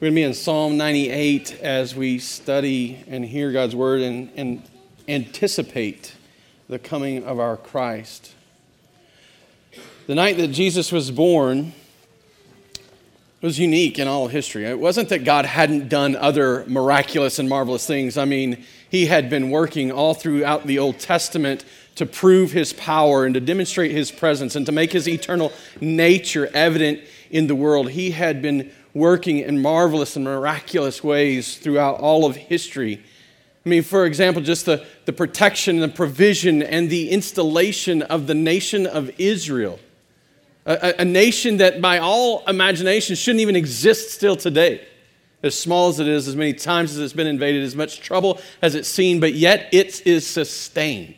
We're going to be in Psalm 98 as we study and hear God's word and, and anticipate the coming of our Christ. The night that Jesus was born was unique in all of history. It wasn't that God hadn't done other miraculous and marvelous things. I mean, He had been working all throughout the Old Testament to prove His power and to demonstrate His presence and to make His eternal nature evident in the world. He had been working in marvelous and miraculous ways throughout all of history. I mean, for example, just the, the protection, the provision, and the installation of the nation of Israel. A, a, nation that, by all imagination, shouldn't even exist still today. As small as it is, as many times as it's been invaded, as much trouble as it's seen, but yet it is sustained.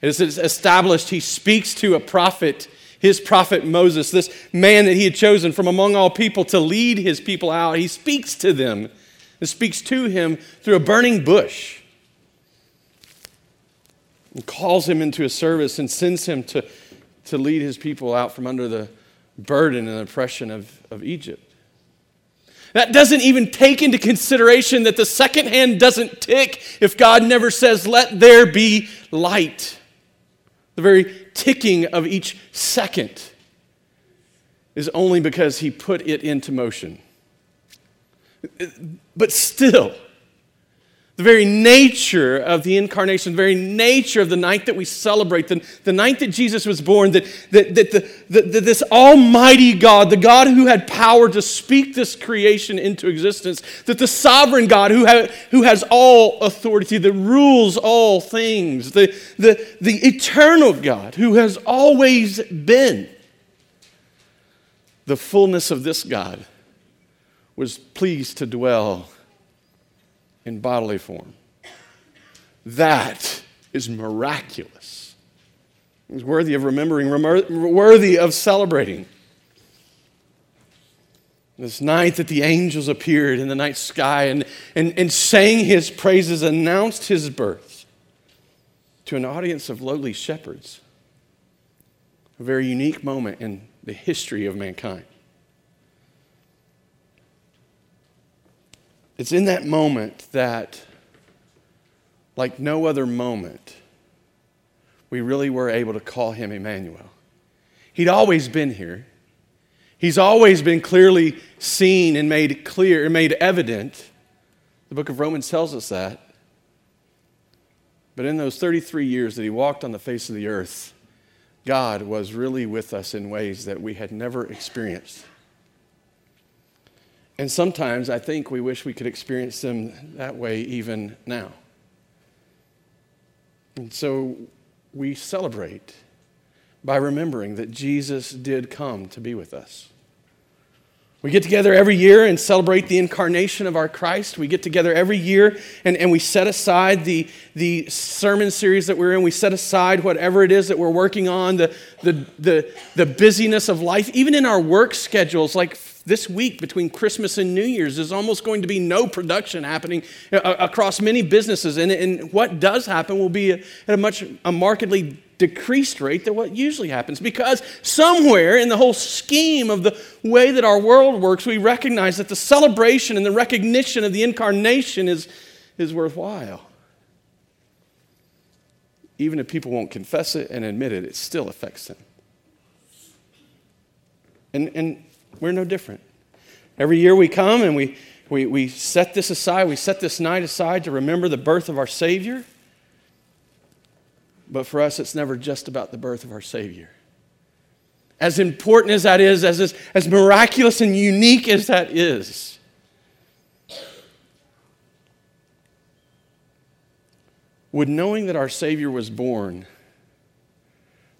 It is established. He speaks to a prophet his prophet Moses, this man that he had chosen from among all people to lead his people out, he speaks to them and speaks to him through a burning bush and calls him into a service and sends him to, to lead his people out from under the burden and oppression of, of Egypt. That doesn't even take into consideration that the second hand doesn't tick if God never says, Let there be light. The very ticking of each second is only because he put it into motion. But still, the very nature of the incarnation, the very nature of the night that we celebrate, the, the night that Jesus was born, that, that, that, the, that this almighty God, the God who had power to speak this creation into existence, that the sovereign God who, ha, who has all authority, that rules all things, the, the, the eternal God who has always been, the fullness of this God was pleased to dwell in bodily form. That is miraculous. It's worthy of remembering, worthy of celebrating. This night that the angels appeared in the night sky and, and, and sang his praises, announced his birth to an audience of lowly shepherds. A very unique moment in the history of mankind. It's in that moment that, like no other moment, we really were able to call him Emmanuel. He'd always been here. He's always been clearly seen and made clear and made evident. The book of Romans tells us that. But in those 33 years that he walked on the face of the earth, God was really with us in ways that we had never experienced. And sometimes I think we wish we could experience them that way even now. And so we celebrate by remembering that Jesus did come to be with us. We get together every year and celebrate the incarnation of our Christ. We get together every year and, and we set aside the, the sermon series that we're in. We set aside whatever it is that we're working on, the, the, the, the busyness of life, even in our work schedules, like this week between Christmas and New Year's, there's almost going to be no production happening uh, across many businesses. And, and what does happen will be at a much a markedly decreased rate than what usually happens because somewhere in the whole scheme of the way that our world works, we recognize that the celebration and the recognition of the incarnation is, is worthwhile. Even if people won't confess it and admit it, it still affects them. And, and we're no different. Every year we come and we, we, we set this aside, we set this night aside to remember the birth of our Savior. But for us, it's never just about the birth of our Savior. As important as that is, as, as miraculous and unique as that is, would knowing that our Savior was born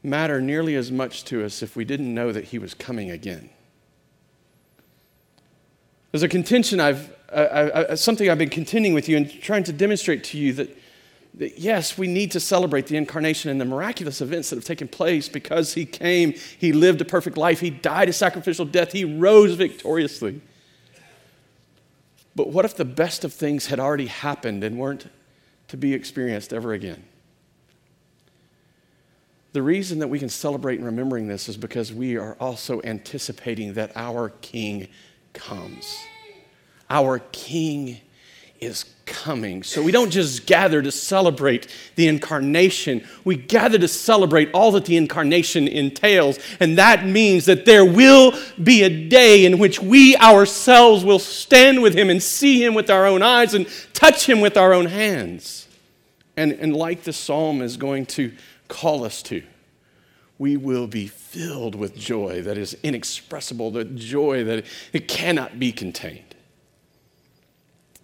matter nearly as much to us if we didn't know that He was coming again? There's a contention I've, I, I, something I've been contending with you and trying to demonstrate to you that, that, yes, we need to celebrate the incarnation and the miraculous events that have taken place because he came, he lived a perfect life, he died a sacrificial death, he rose victoriously. But what if the best of things had already happened and weren't to be experienced ever again? The reason that we can celebrate in remembering this is because we are also anticipating that our King comes. Our King is coming. So we don't just gather to celebrate the incarnation, we gather to celebrate all that the incarnation entails. And that means that there will be a day in which we ourselves will stand with him and see him with our own eyes and touch him with our own hands. And, and like the psalm is going to call us to, we will be filled with joy that is inexpressible, the joy that it cannot be contained.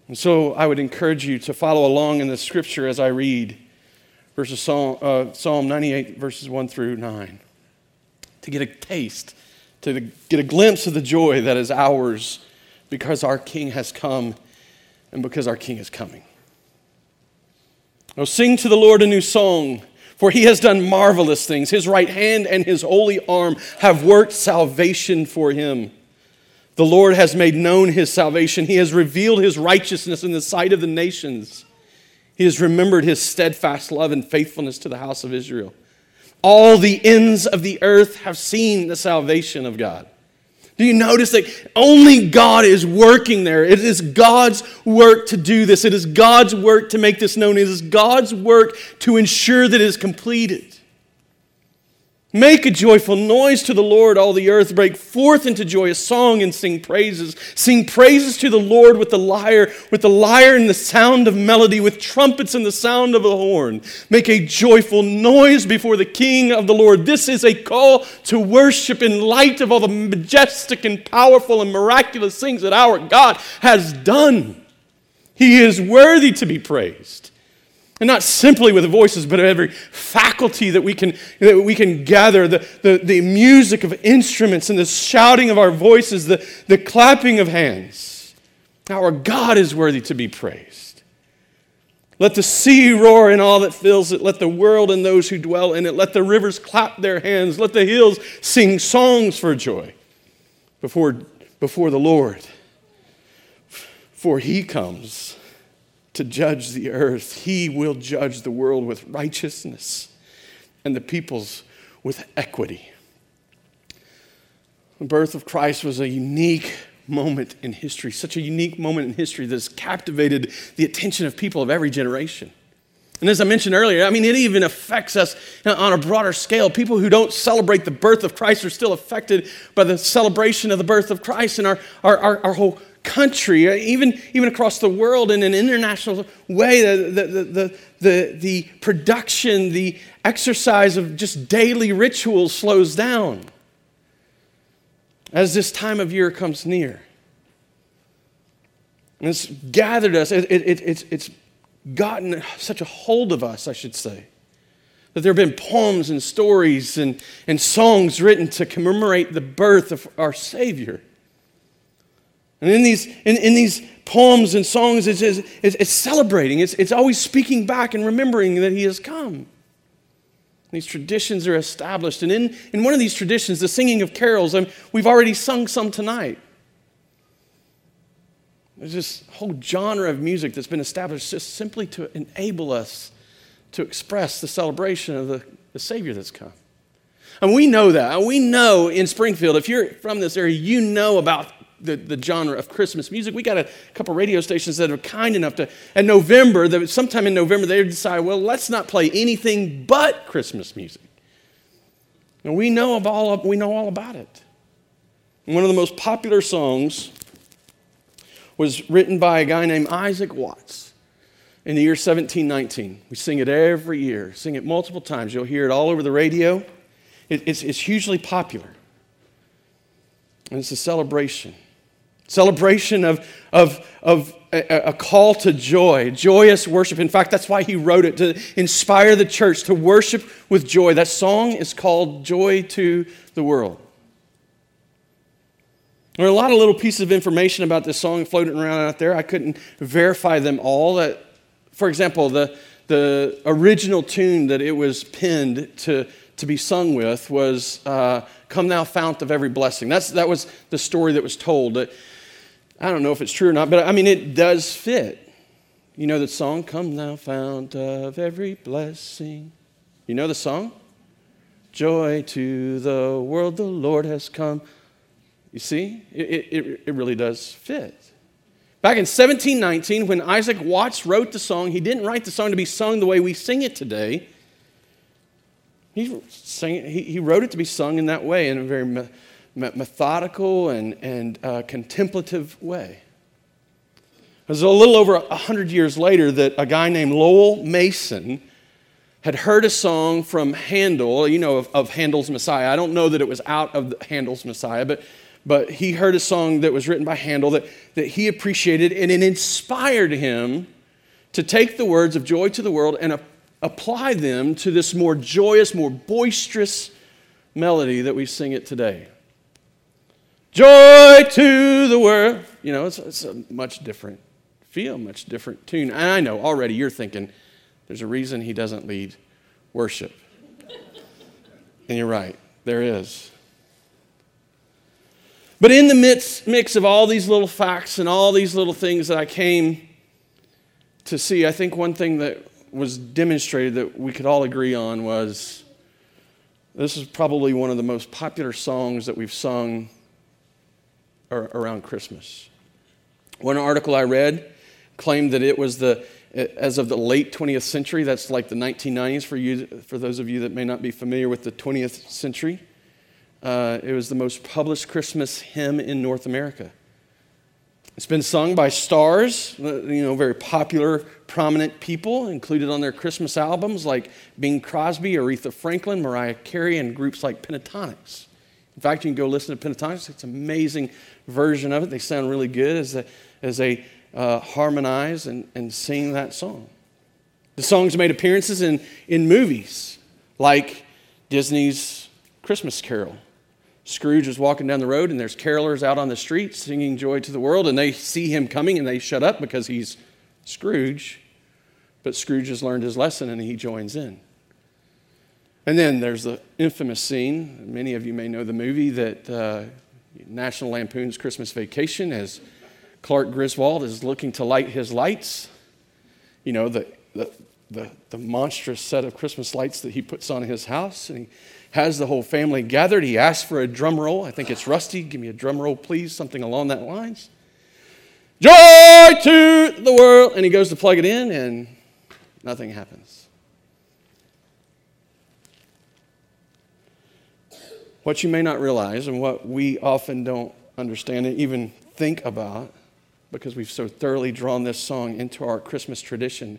And so I would encourage you to follow along in the scripture as I read verses Psalm, uh, Psalm 98, verses 1 through 9, to get a taste, to get a glimpse of the joy that is ours because our King has come and because our King is coming. Oh, sing to the Lord a new song, for he has done marvelous things. His right hand and his holy arm have worked salvation for him. The Lord has made known his salvation. He has revealed his righteousness in the sight of the nations. He has remembered his steadfast love and faithfulness to the house of Israel. All the ends of the earth have seen the salvation of God. Do you notice that only God is working there? It is God's work to do this. It is God's work to make this known. It is God's work to ensure that it is completed. Make a joyful noise to the Lord, all the earth. Break forth into joyous song and sing praises. Sing praises to the Lord with the lyre, with the lyre and the sound of melody, with trumpets and the sound of a horn. Make a joyful noise before the King of the Lord. This is a call to worship in light of all the majestic and powerful and miraculous things that our God has done. He is worthy to be praised. And not simply with voices, but every faculty that we can, that we can gather the, the, the music of instruments and the shouting of our voices, the, the clapping of hands. Our God is worthy to be praised. Let the sea roar and all that fills it. Let the world and those who dwell in it. Let the rivers clap their hands. Let the hills sing songs for joy before, before the Lord. For he comes to judge the earth. He will judge the world with righteousness and the peoples with equity. The birth of Christ was a unique moment in history, such a unique moment in history that has captivated the attention of people of every generation. And as I mentioned earlier, I mean, it even affects us on a broader scale. People who don't celebrate the birth of Christ are still affected by the celebration of the birth of Christ, and our, our, our, our whole country, uh, even, even across the world in an international way, the, the, the, the, the production, the exercise of just daily rituals slows down as this time of year comes near. And it's gathered us, it, it, it, it's, it's gotten such a hold of us, I should say, that there have been poems and stories and, and songs written to commemorate the birth of our Savior. And in these, in, in these poems and songs, it's, it's, it's celebrating. It's, it's always speaking back and remembering that He has come. These traditions are established. And in, in one of these traditions, the singing of carols, um, we've already sung some tonight. There's this whole genre of music that's been established just simply to enable us to express the celebration of the, the Savior that's come. And we know that. We know in Springfield, if you're from this area, you know about the, the genre of Christmas music. We got a couple radio stations that are kind enough to, in November, sometime in November, they decide, well, let's not play anything but Christmas music. And we know, of all, we know all about it. One of the most popular songs was written by a guy named Isaac Watts in the year 1719. We sing it every year, sing it multiple times. You'll hear it all over the radio. It, it's, it's hugely popular. And it's a celebration celebration of, of, of a, a, call to joy, joyous worship. In fact, that's why he wrote it to inspire the church to worship with joy. That song is called Joy to the World. There are a lot of little pieces of information about this song floating around out there. I couldn't verify them all. That, for example, the, the original tune that it was penned to, to be sung with was uh, Come Thou Fount of Every Blessing. That's, that was the story that was told. I don't know if it's true or not, but I mean, it does fit. You know the song, Come Thou Fount of Every Blessing. You know the song? Joy to the world, the Lord has come. You see, it, it, it really does fit. Back in 1719, when Isaac Watts wrote the song, he didn't write the song to be sung the way we sing it today. He, sang, he, he wrote it to be sung in that way, in a very methodical and, and uh, contemplative way. It was a little over 100 years later that a guy named Lowell Mason had heard a song from Handel, you know, of, of Handel's Messiah. I don't know that it was out of Handel's Messiah, but but he heard a song that was written by Handel that, that he appreciated, and it inspired him to take the words of Joy to the World and apply them to this more joyous, more boisterous melody that we sing it today. Joy to the world. You know, it's, it's a much different feel, much different tune. And I know already you're thinking, there's a reason he doesn't lead worship. and you're right, there is. But in the midst, mix of all these little facts and all these little things that I came to see, I think one thing that was demonstrated that we could all agree on was this is probably one of the most popular songs that we've sung around Christmas. One article I read claimed that it was the as of the late 20th century, that's like the 1990s for you for those of you that may not be familiar with the 20th century. Uh, it was the most published Christmas hymn in North America. It's been sung by stars, uh, you know, very popular, prominent people included on their Christmas albums like Bing Crosby, Aretha Franklin, Mariah Carey, and groups like Pentatonix. In fact, you can go listen to Pentatonix. It's an amazing version of it. They sound really good as, they, as they uh, harmonize and, and sing that song. The song's made appearances in, in movies like Disney's Christmas Carol Scrooge is walking down the road, and there's carolers out on the street singing Joy to the World, and they see him coming and they shut up because he's Scrooge. But Scrooge has learned his lesson and he joins in. And then there's the infamous scene. Many of you may know the movie that uh, National Lampoon's Christmas Vacation, as Clark Griswold is looking to light his lights. You know, the, the, the, the monstrous set of Christmas lights that he puts on his house. And he has the whole family gathered. He asks for a drum roll. I think it's Rusty. Give me a drum roll, please. Something along that lines. Joy to the world. And he goes to plug it in, and nothing happens. What you may not realize, and what we often don't understand and even think about, because we've so thoroughly drawn this song into our Christmas tradition,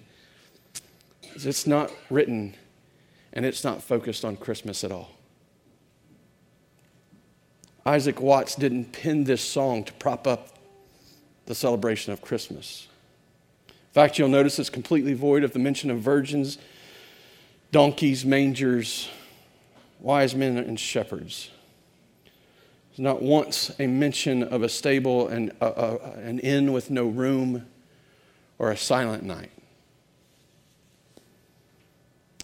is it's not written and it's not focused on Christmas at all. Isaac Watts didn't pen this song to prop up the celebration of Christmas. In fact, you'll notice it's completely void of the mention of virgins, donkeys, mangers, wise men, and shepherds. There's not once a mention of a stable and a, a, an inn with no room or a silent night.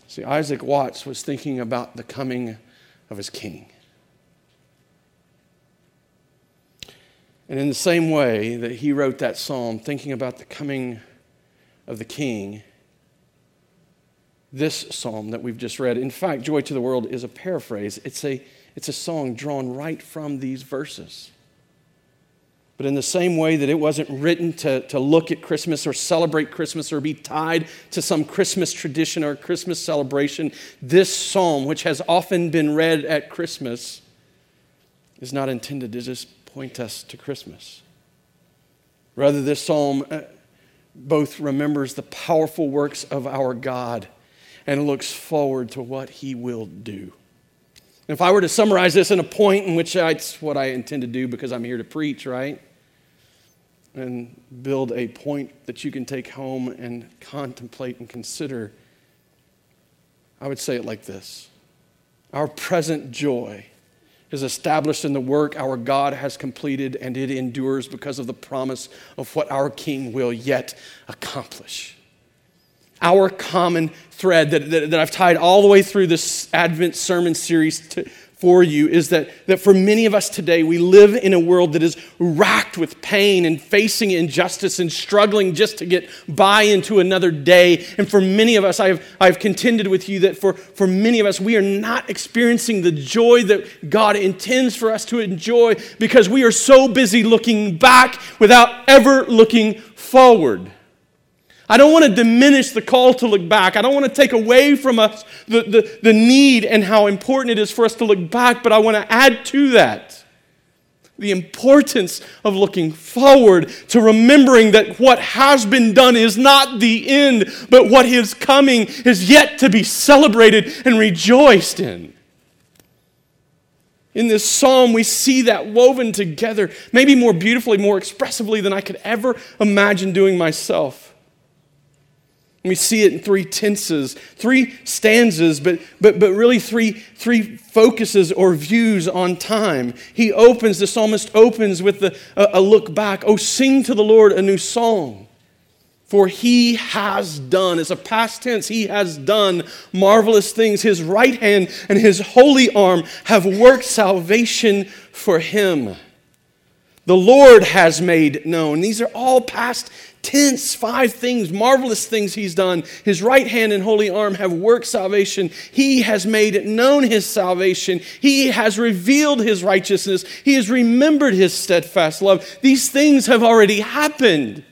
See, Isaac Watts was thinking about the coming of his king. And in the same way that he wrote that psalm, thinking about the coming of the king, this psalm that we've just read, in fact, Joy to the World is a paraphrase. It's a, it's a song drawn right from these verses. But in the same way that it wasn't written to, to look at Christmas or celebrate Christmas or be tied to some Christmas tradition or Christmas celebration, this psalm, which has often been read at Christmas, is not intended to just point us to Christmas. Rather, this psalm uh, both remembers the powerful works of our God and looks forward to what he will do. If I were to summarize this in a point in which that's what I intend to do because I'm here to preach, right? and build a point that you can take home and contemplate and consider, I would say it like this Our present joy is established in the work our God has completed, and it endures because of the promise of what our King will yet accomplish. Our common thread that, that, that I've tied all the way through this Advent sermon series to, for you is that, that for many of us today, we live in a world that is racked with pain and facing injustice and struggling just to get by into another day. And for many of us, I have, I have contended with you that for, for many of us, we are not experiencing the joy that God intends for us to enjoy because we are so busy looking back without ever looking forward. I don't want to diminish the call to look back. I don't want to take away from us the, the, the need and how important it is for us to look back, but I want to add to that the importance of looking forward to remembering that what has been done is not the end, but what is coming is yet to be celebrated and rejoiced in. In this psalm, we see that woven together, maybe more beautifully, more expressively than I could ever imagine doing myself. We see it in three tenses, three stanzas, but, but, but really three, three focuses or views on time. He opens, the psalmist opens with the, a, a look back. Oh, sing to the Lord a new song. For he has done, it's a past tense, he has done marvelous things. His right hand and his holy arm have worked salvation for him. The Lord has made known. These are all past tense, five things, marvelous things he's done. His right hand and holy arm have worked salvation. He has made known his salvation. He has revealed his righteousness. He has remembered his steadfast love. These things have already happened.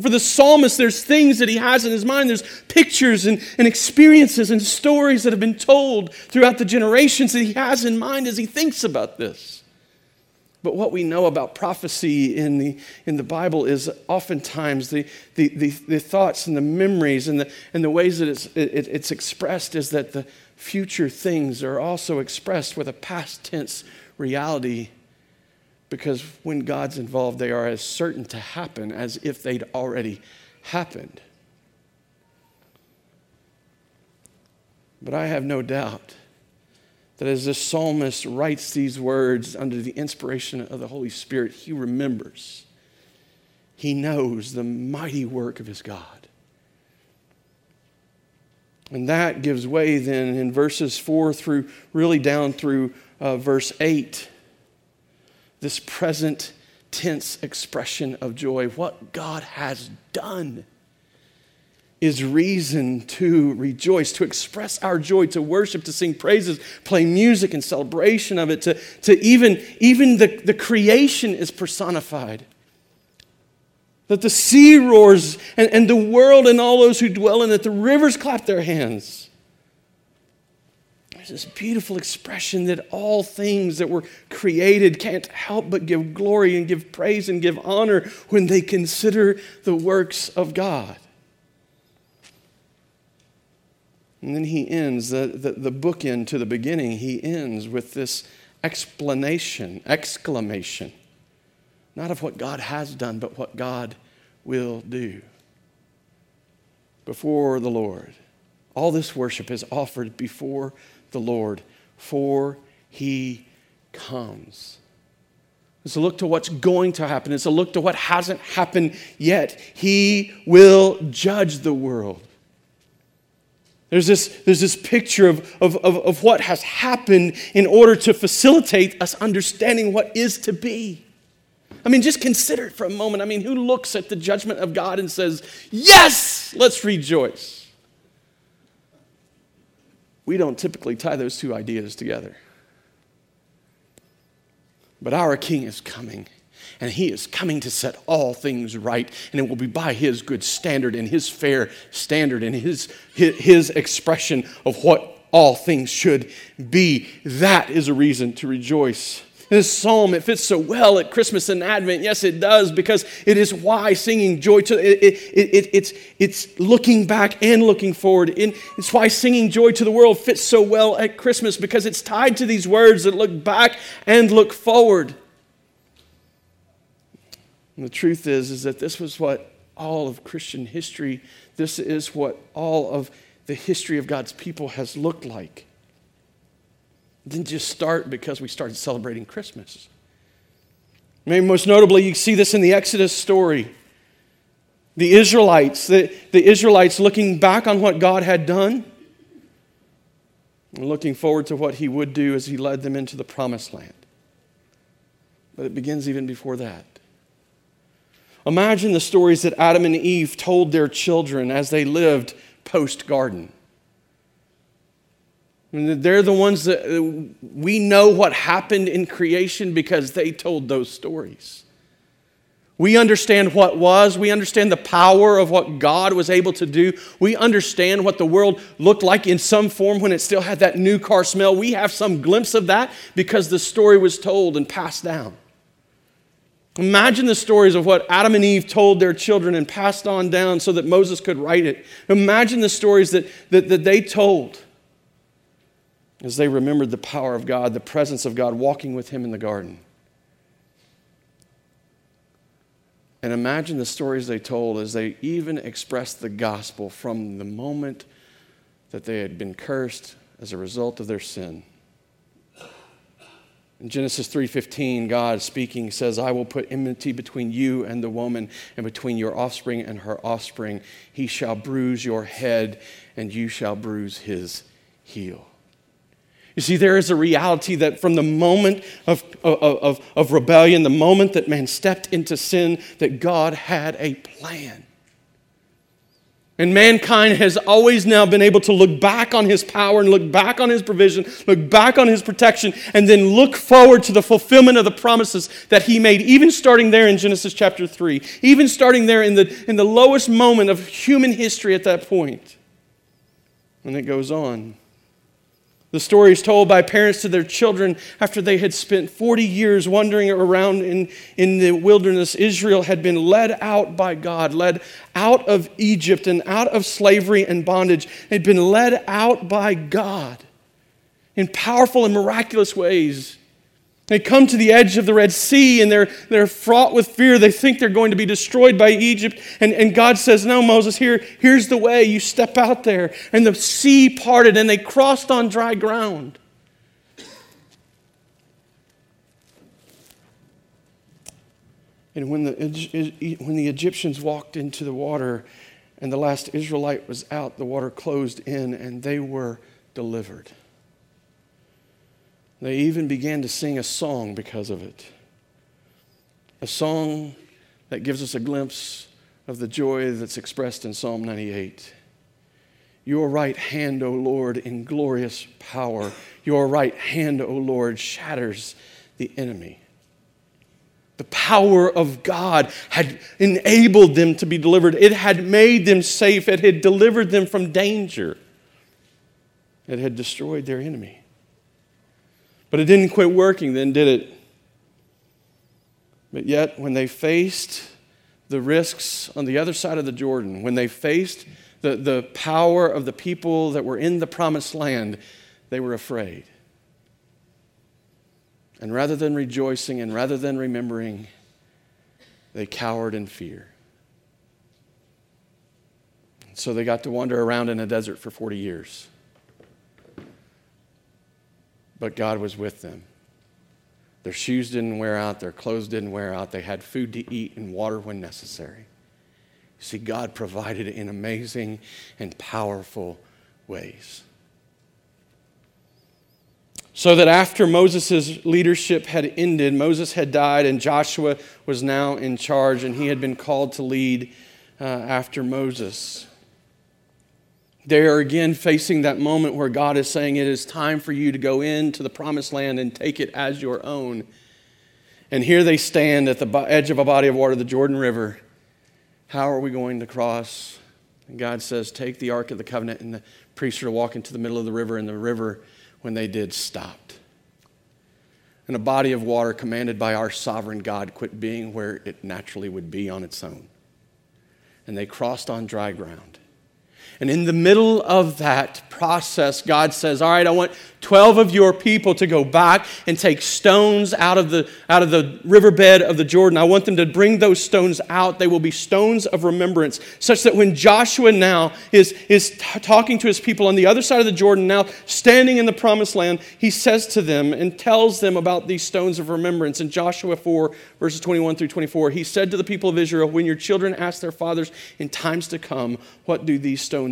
For the psalmist, there's things that he has in his mind. There's pictures and, and experiences and stories that have been told throughout the generations that he has in mind as he thinks about this. But what we know about prophecy in the, in the Bible is oftentimes the, the, the, the thoughts and the memories and the, and the ways that it's, it, it's expressed is that the future things are also expressed with a past tense reality because when God's involved, they are as certain to happen as if they'd already happened. But I have no doubt that as the psalmist writes these words under the inspiration of the Holy Spirit, he remembers. He knows the mighty work of his God. And that gives way then in verses 4 through really down through uh, verse 8, this present tense expression of joy, what God has done is reason to rejoice, to express our joy, to worship, to sing praises, play music in celebration of it, to, to even, even the, the creation is personified. That the sea roars and, and the world and all those who dwell in it, the rivers clap their hands. There's this beautiful expression that all things that were created can't help but give glory and give praise and give honor when they consider the works of God. And then he ends, the, the, the bookend to the beginning, he ends with this explanation, exclamation, not of what God has done, but what God will do before the Lord. All this worship is offered before the Lord, for he comes. It's a look to what's going to happen. It's a look to what hasn't happened yet. He will judge the world. There's this, there's this picture of, of, of, of what has happened in order to facilitate us understanding what is to be. I mean, just consider it for a moment. I mean, who looks at the judgment of God and says, Yes, let's rejoice? We don't typically tie those two ideas together. But our King is coming and he is coming to set all things right. And it will be by his good standard and his fair standard and his, his, his expression of what all things should be. That is a reason to rejoice. This psalm, it fits so well at Christmas and Advent. Yes, it does, because it is why singing joy to it, it, it, it's, it's looking back and looking forward. It's why singing joy to the world fits so well at Christmas, because it's tied to these words that look back and look forward. And the truth is, is that this was what all of Christian history, this is what all of the history of God's people has looked like. It didn't just start because we started celebrating Christmas. Maybe most notably, you see this in the Exodus story. The Israelites, the, the Israelites looking back on what God had done, and looking forward to what he would do as he led them into the promised land. But it begins even before that. Imagine the stories that Adam and Eve told their children as they lived post garden. They're the ones that we know what happened in creation because they told those stories. We understand what was. We understand the power of what God was able to do. We understand what the world looked like in some form when it still had that new car smell. We have some glimpse of that because the story was told and passed down. Imagine the stories of what Adam and Eve told their children and passed on down so that Moses could write it. Imagine the stories that, that, that they told as they remembered the power of God, the presence of God walking with him in the garden. And imagine the stories they told as they even expressed the gospel from the moment that they had been cursed as a result of their sin. In Genesis 3:15, God speaking says, "I will put enmity between you and the woman and between your offspring and her offspring. He shall bruise your head and you shall bruise his heel." You see, there is a reality that from the moment of, of, of, of rebellion, the moment that man stepped into sin, that God had a plan. And mankind has always now been able to look back on his power and look back on his provision, look back on his protection, and then look forward to the fulfillment of the promises that he made, even starting there in Genesis chapter 3, even starting there in the, in the lowest moment of human history at that point. And it goes on. The story is told by parents to their children after they had spent 40 years wandering around in, in the wilderness. Israel had been led out by God, led out of Egypt and out of slavery and bondage, They'd been led out by God in powerful and miraculous ways. They come to the edge of the Red Sea and they're, they're fraught with fear. They think they're going to be destroyed by Egypt. And, and God says, No, Moses, here, here's the way. You step out there. And the sea parted and they crossed on dry ground. And when the, when the Egyptians walked into the water and the last Israelite was out, the water closed in and they were delivered. They even began to sing a song because of it. A song that gives us a glimpse of the joy that's expressed in Psalm 98. Your right hand, O Lord, in glorious power. Your right hand, O Lord, shatters the enemy. The power of God had enabled them to be delivered. It had made them safe. It had delivered them from danger. It had destroyed their enemy. But it didn't quit working then, did it? But yet, when they faced the risks on the other side of the Jordan, when they faced the, the power of the people that were in the promised land, they were afraid. And rather than rejoicing and rather than remembering, they cowered in fear. So they got to wander around in a desert for 40 years but God was with them. Their shoes didn't wear out, their clothes didn't wear out. They had food to eat and water when necessary. You See, God provided in amazing and powerful ways. So that after Moses' leadership had ended, Moses had died, and Joshua was now in charge, and he had been called to lead uh, after Moses. They are again facing that moment where God is saying, It is time for you to go into the promised land and take it as your own. And here they stand at the edge of a body of water, the Jordan River. How are we going to cross? And God says, Take the Ark of the Covenant, and the priests are to walk into the middle of the river, and the river, when they did, stopped. And a body of water commanded by our sovereign God quit being where it naturally would be on its own. And they crossed on dry ground. And in the middle of that process, God says, All right, I want 12 of your people to go back and take stones out of the, out of the riverbed of the Jordan. I want them to bring those stones out. They will be stones of remembrance, such that when Joshua now is, is t- talking to his people on the other side of the Jordan, now standing in the promised land, he says to them and tells them about these stones of remembrance. In Joshua 4, verses 21 through 24, he said to the people of Israel, When your children ask their fathers in times to come, What do these stones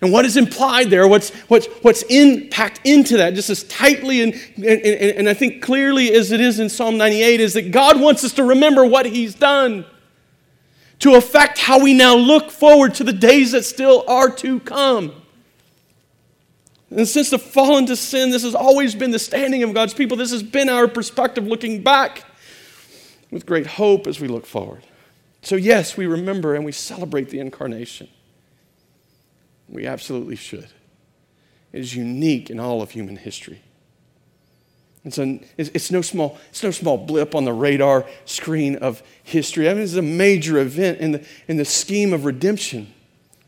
And what is implied there, what's, what's, what's in, packed into that, just as tightly and, and, and I think clearly as it is in Psalm 98, is that God wants us to remember what He's done to affect how we now look forward to the days that still are to come. And since the fall into sin, this has always been the standing of God's people. This has been our perspective looking back with great hope as we look forward. So, yes, we remember and we celebrate the incarnation. We absolutely should. It is unique in all of human history. It's, an, it's, no small, it's no small blip on the radar screen of history. I mean, it's a major event in the, in the scheme of redemption.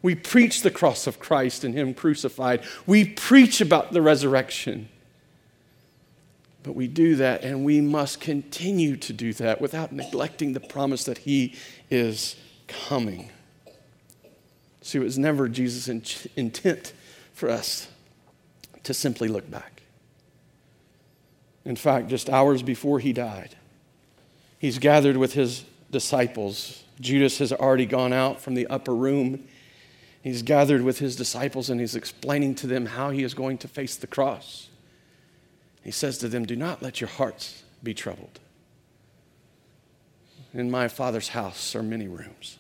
We preach the cross of Christ and Him crucified. We preach about the resurrection. But we do that, and we must continue to do that without neglecting the promise that He is coming. See, it was never Jesus' intent for us to simply look back. In fact, just hours before he died, he's gathered with his disciples. Judas has already gone out from the upper room. He's gathered with his disciples and he's explaining to them how he is going to face the cross. He says to them, Do not let your hearts be troubled. In my Father's house are many rooms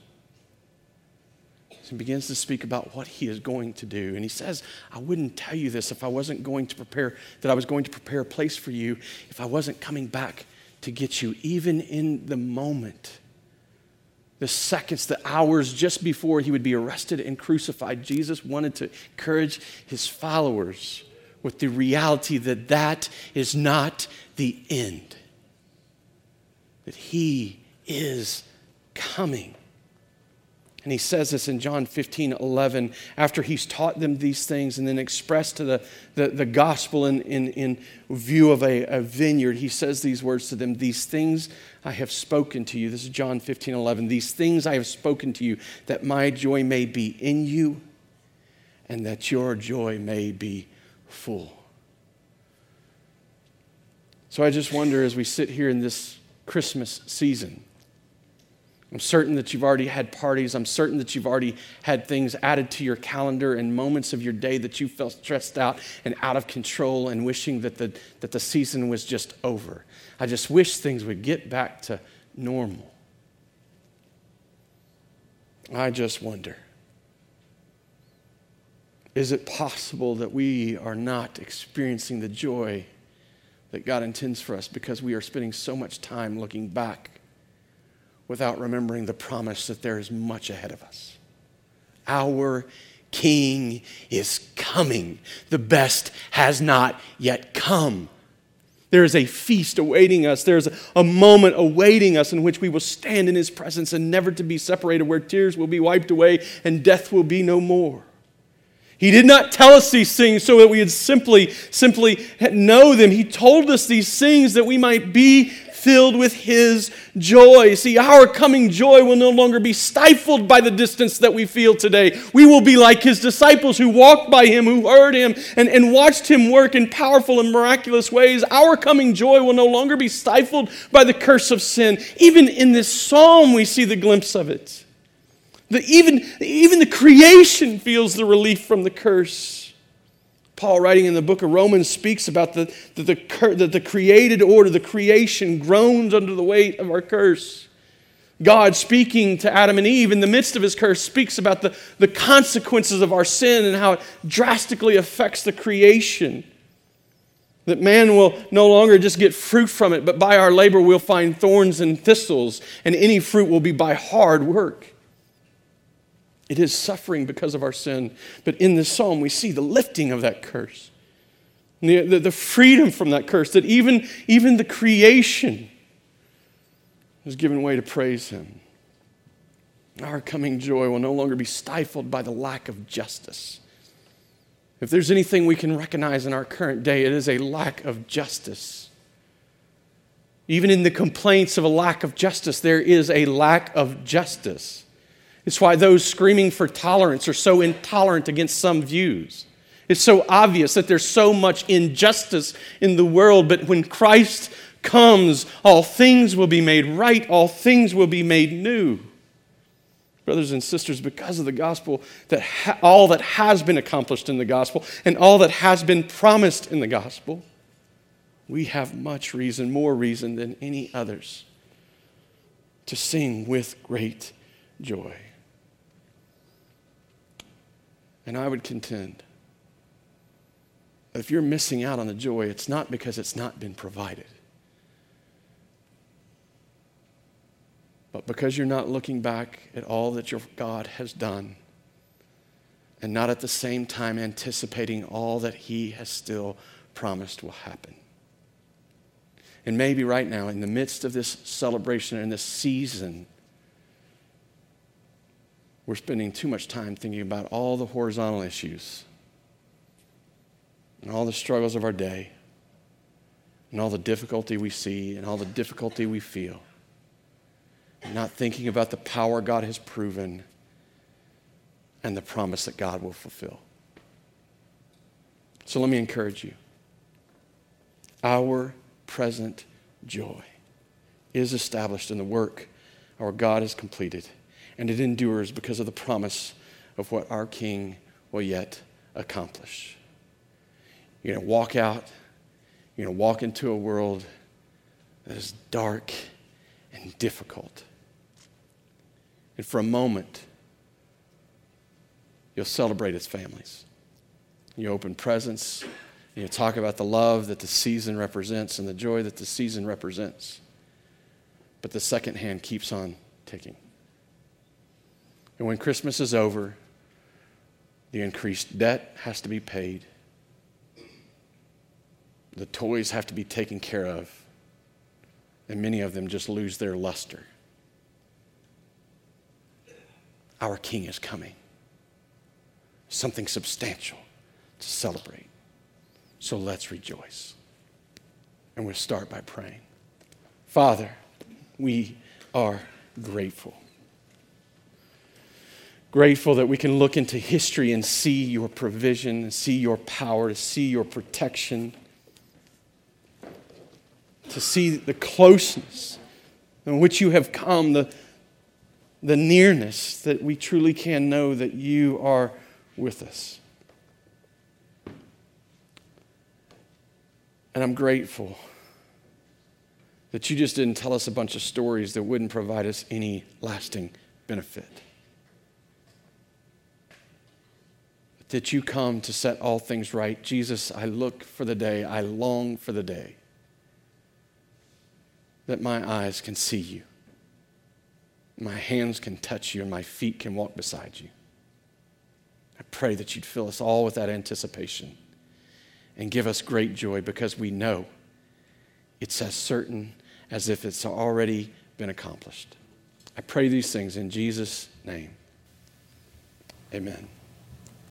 and begins to speak about what he is going to do. And he says, I wouldn't tell you this if I wasn't going to prepare, that I was going to prepare a place for you if I wasn't coming back to get you, even in the moment. The seconds, the hours just before he would be arrested and crucified, Jesus wanted to encourage his followers with the reality that that is not the end, that he is coming. And he says this in John 15, 11, after he's taught them these things and then expressed to the, the, the gospel in, in, in view of a, a vineyard, he says these words to them These things I have spoken to you. This is John 15, 11. These things I have spoken to you, that my joy may be in you and that your joy may be full. So I just wonder as we sit here in this Christmas season, I'm certain that you've already had parties. I'm certain that you've already had things added to your calendar and moments of your day that you felt stressed out and out of control and wishing that the, that the season was just over. I just wish things would get back to normal. I just wonder is it possible that we are not experiencing the joy that God intends for us because we are spending so much time looking back? Without remembering the promise that there is much ahead of us. Our King is coming. The best has not yet come. There is a feast awaiting us. There's a moment awaiting us in which we will stand in his presence and never to be separated, where tears will be wiped away and death will be no more. He did not tell us these things so that we would simply, simply know them. He told us these things that we might be filled with His joy. See, our coming joy will no longer be stifled by the distance that we feel today. We will be like His disciples who walked by Him, who heard Him, and, and watched Him work in powerful and miraculous ways. Our coming joy will no longer be stifled by the curse of sin. Even in this psalm, we see the glimpse of it. The, even, even the creation feels the relief from the curse. Paul, writing in the book of Romans, speaks about the, the, the, the, created order, the creation groans under the weight of our curse. God, speaking to Adam and Eve in the midst of his curse, speaks about the, the consequences of our sin and how it drastically affects the creation. That man will no longer just get fruit from it, but by our labor we'll find thorns and thistles, and any fruit will be by hard work. It is suffering because of our sin. But in this psalm, we see the lifting of that curse, the, the, the freedom from that curse, that even, even the creation is given way to praise Him. Our coming joy will no longer be stifled by the lack of justice. If there's anything we can recognize in our current day, it is a lack of justice. Even in the complaints of a lack of justice, there is a lack of justice. It's why those screaming for tolerance are so intolerant against some views. It's so obvious that there's so much injustice in the world, but when Christ comes, all things will be made right, all things will be made new. Brothers and sisters, because of the gospel, that ha- all that has been accomplished in the gospel and all that has been promised in the gospel, we have much reason, more reason than any others, to sing with great joy. And I would contend if you're missing out on the joy, it's not because it's not been provided, but because you're not looking back at all that your God has done and not at the same time anticipating all that He has still promised will happen. And maybe right now, in the midst of this celebration and this season, we're spending too much time thinking about all the horizontal issues and all the struggles of our day and all the difficulty we see and all the difficulty we feel. And not thinking about the power God has proven and the promise that God will fulfill. So let me encourage you. Our present joy is established in the work our God has completed, and it endures because of the promise of what our King will yet accomplish. You're going to walk out, you're going to walk into a world that is dark and difficult. And for a moment, you'll celebrate its families. You open presents, you talk about the love that the season represents and the joy that the season represents. But the second hand keeps on ticking. And when Christmas is over, the increased debt has to be paid the toys have to be taken care of, and many of them just lose their luster. Our King is coming. Something substantial to celebrate. So let's rejoice. And we'll start by praying. Father, we are grateful. Grateful that we can look into history and see your provision, see your power, see your protection to see the closeness in which you have come, the, the nearness that we truly can know that you are with us. And I'm grateful that you just didn't tell us a bunch of stories that wouldn't provide us any lasting benefit. That you come to set all things right. Jesus, I look for the day, I long for the day that my eyes can see you, my hands can touch you, and my feet can walk beside you. I pray that you'd fill us all with that anticipation and give us great joy because we know it's as certain as if it's already been accomplished. I pray these things in Jesus' name. Amen.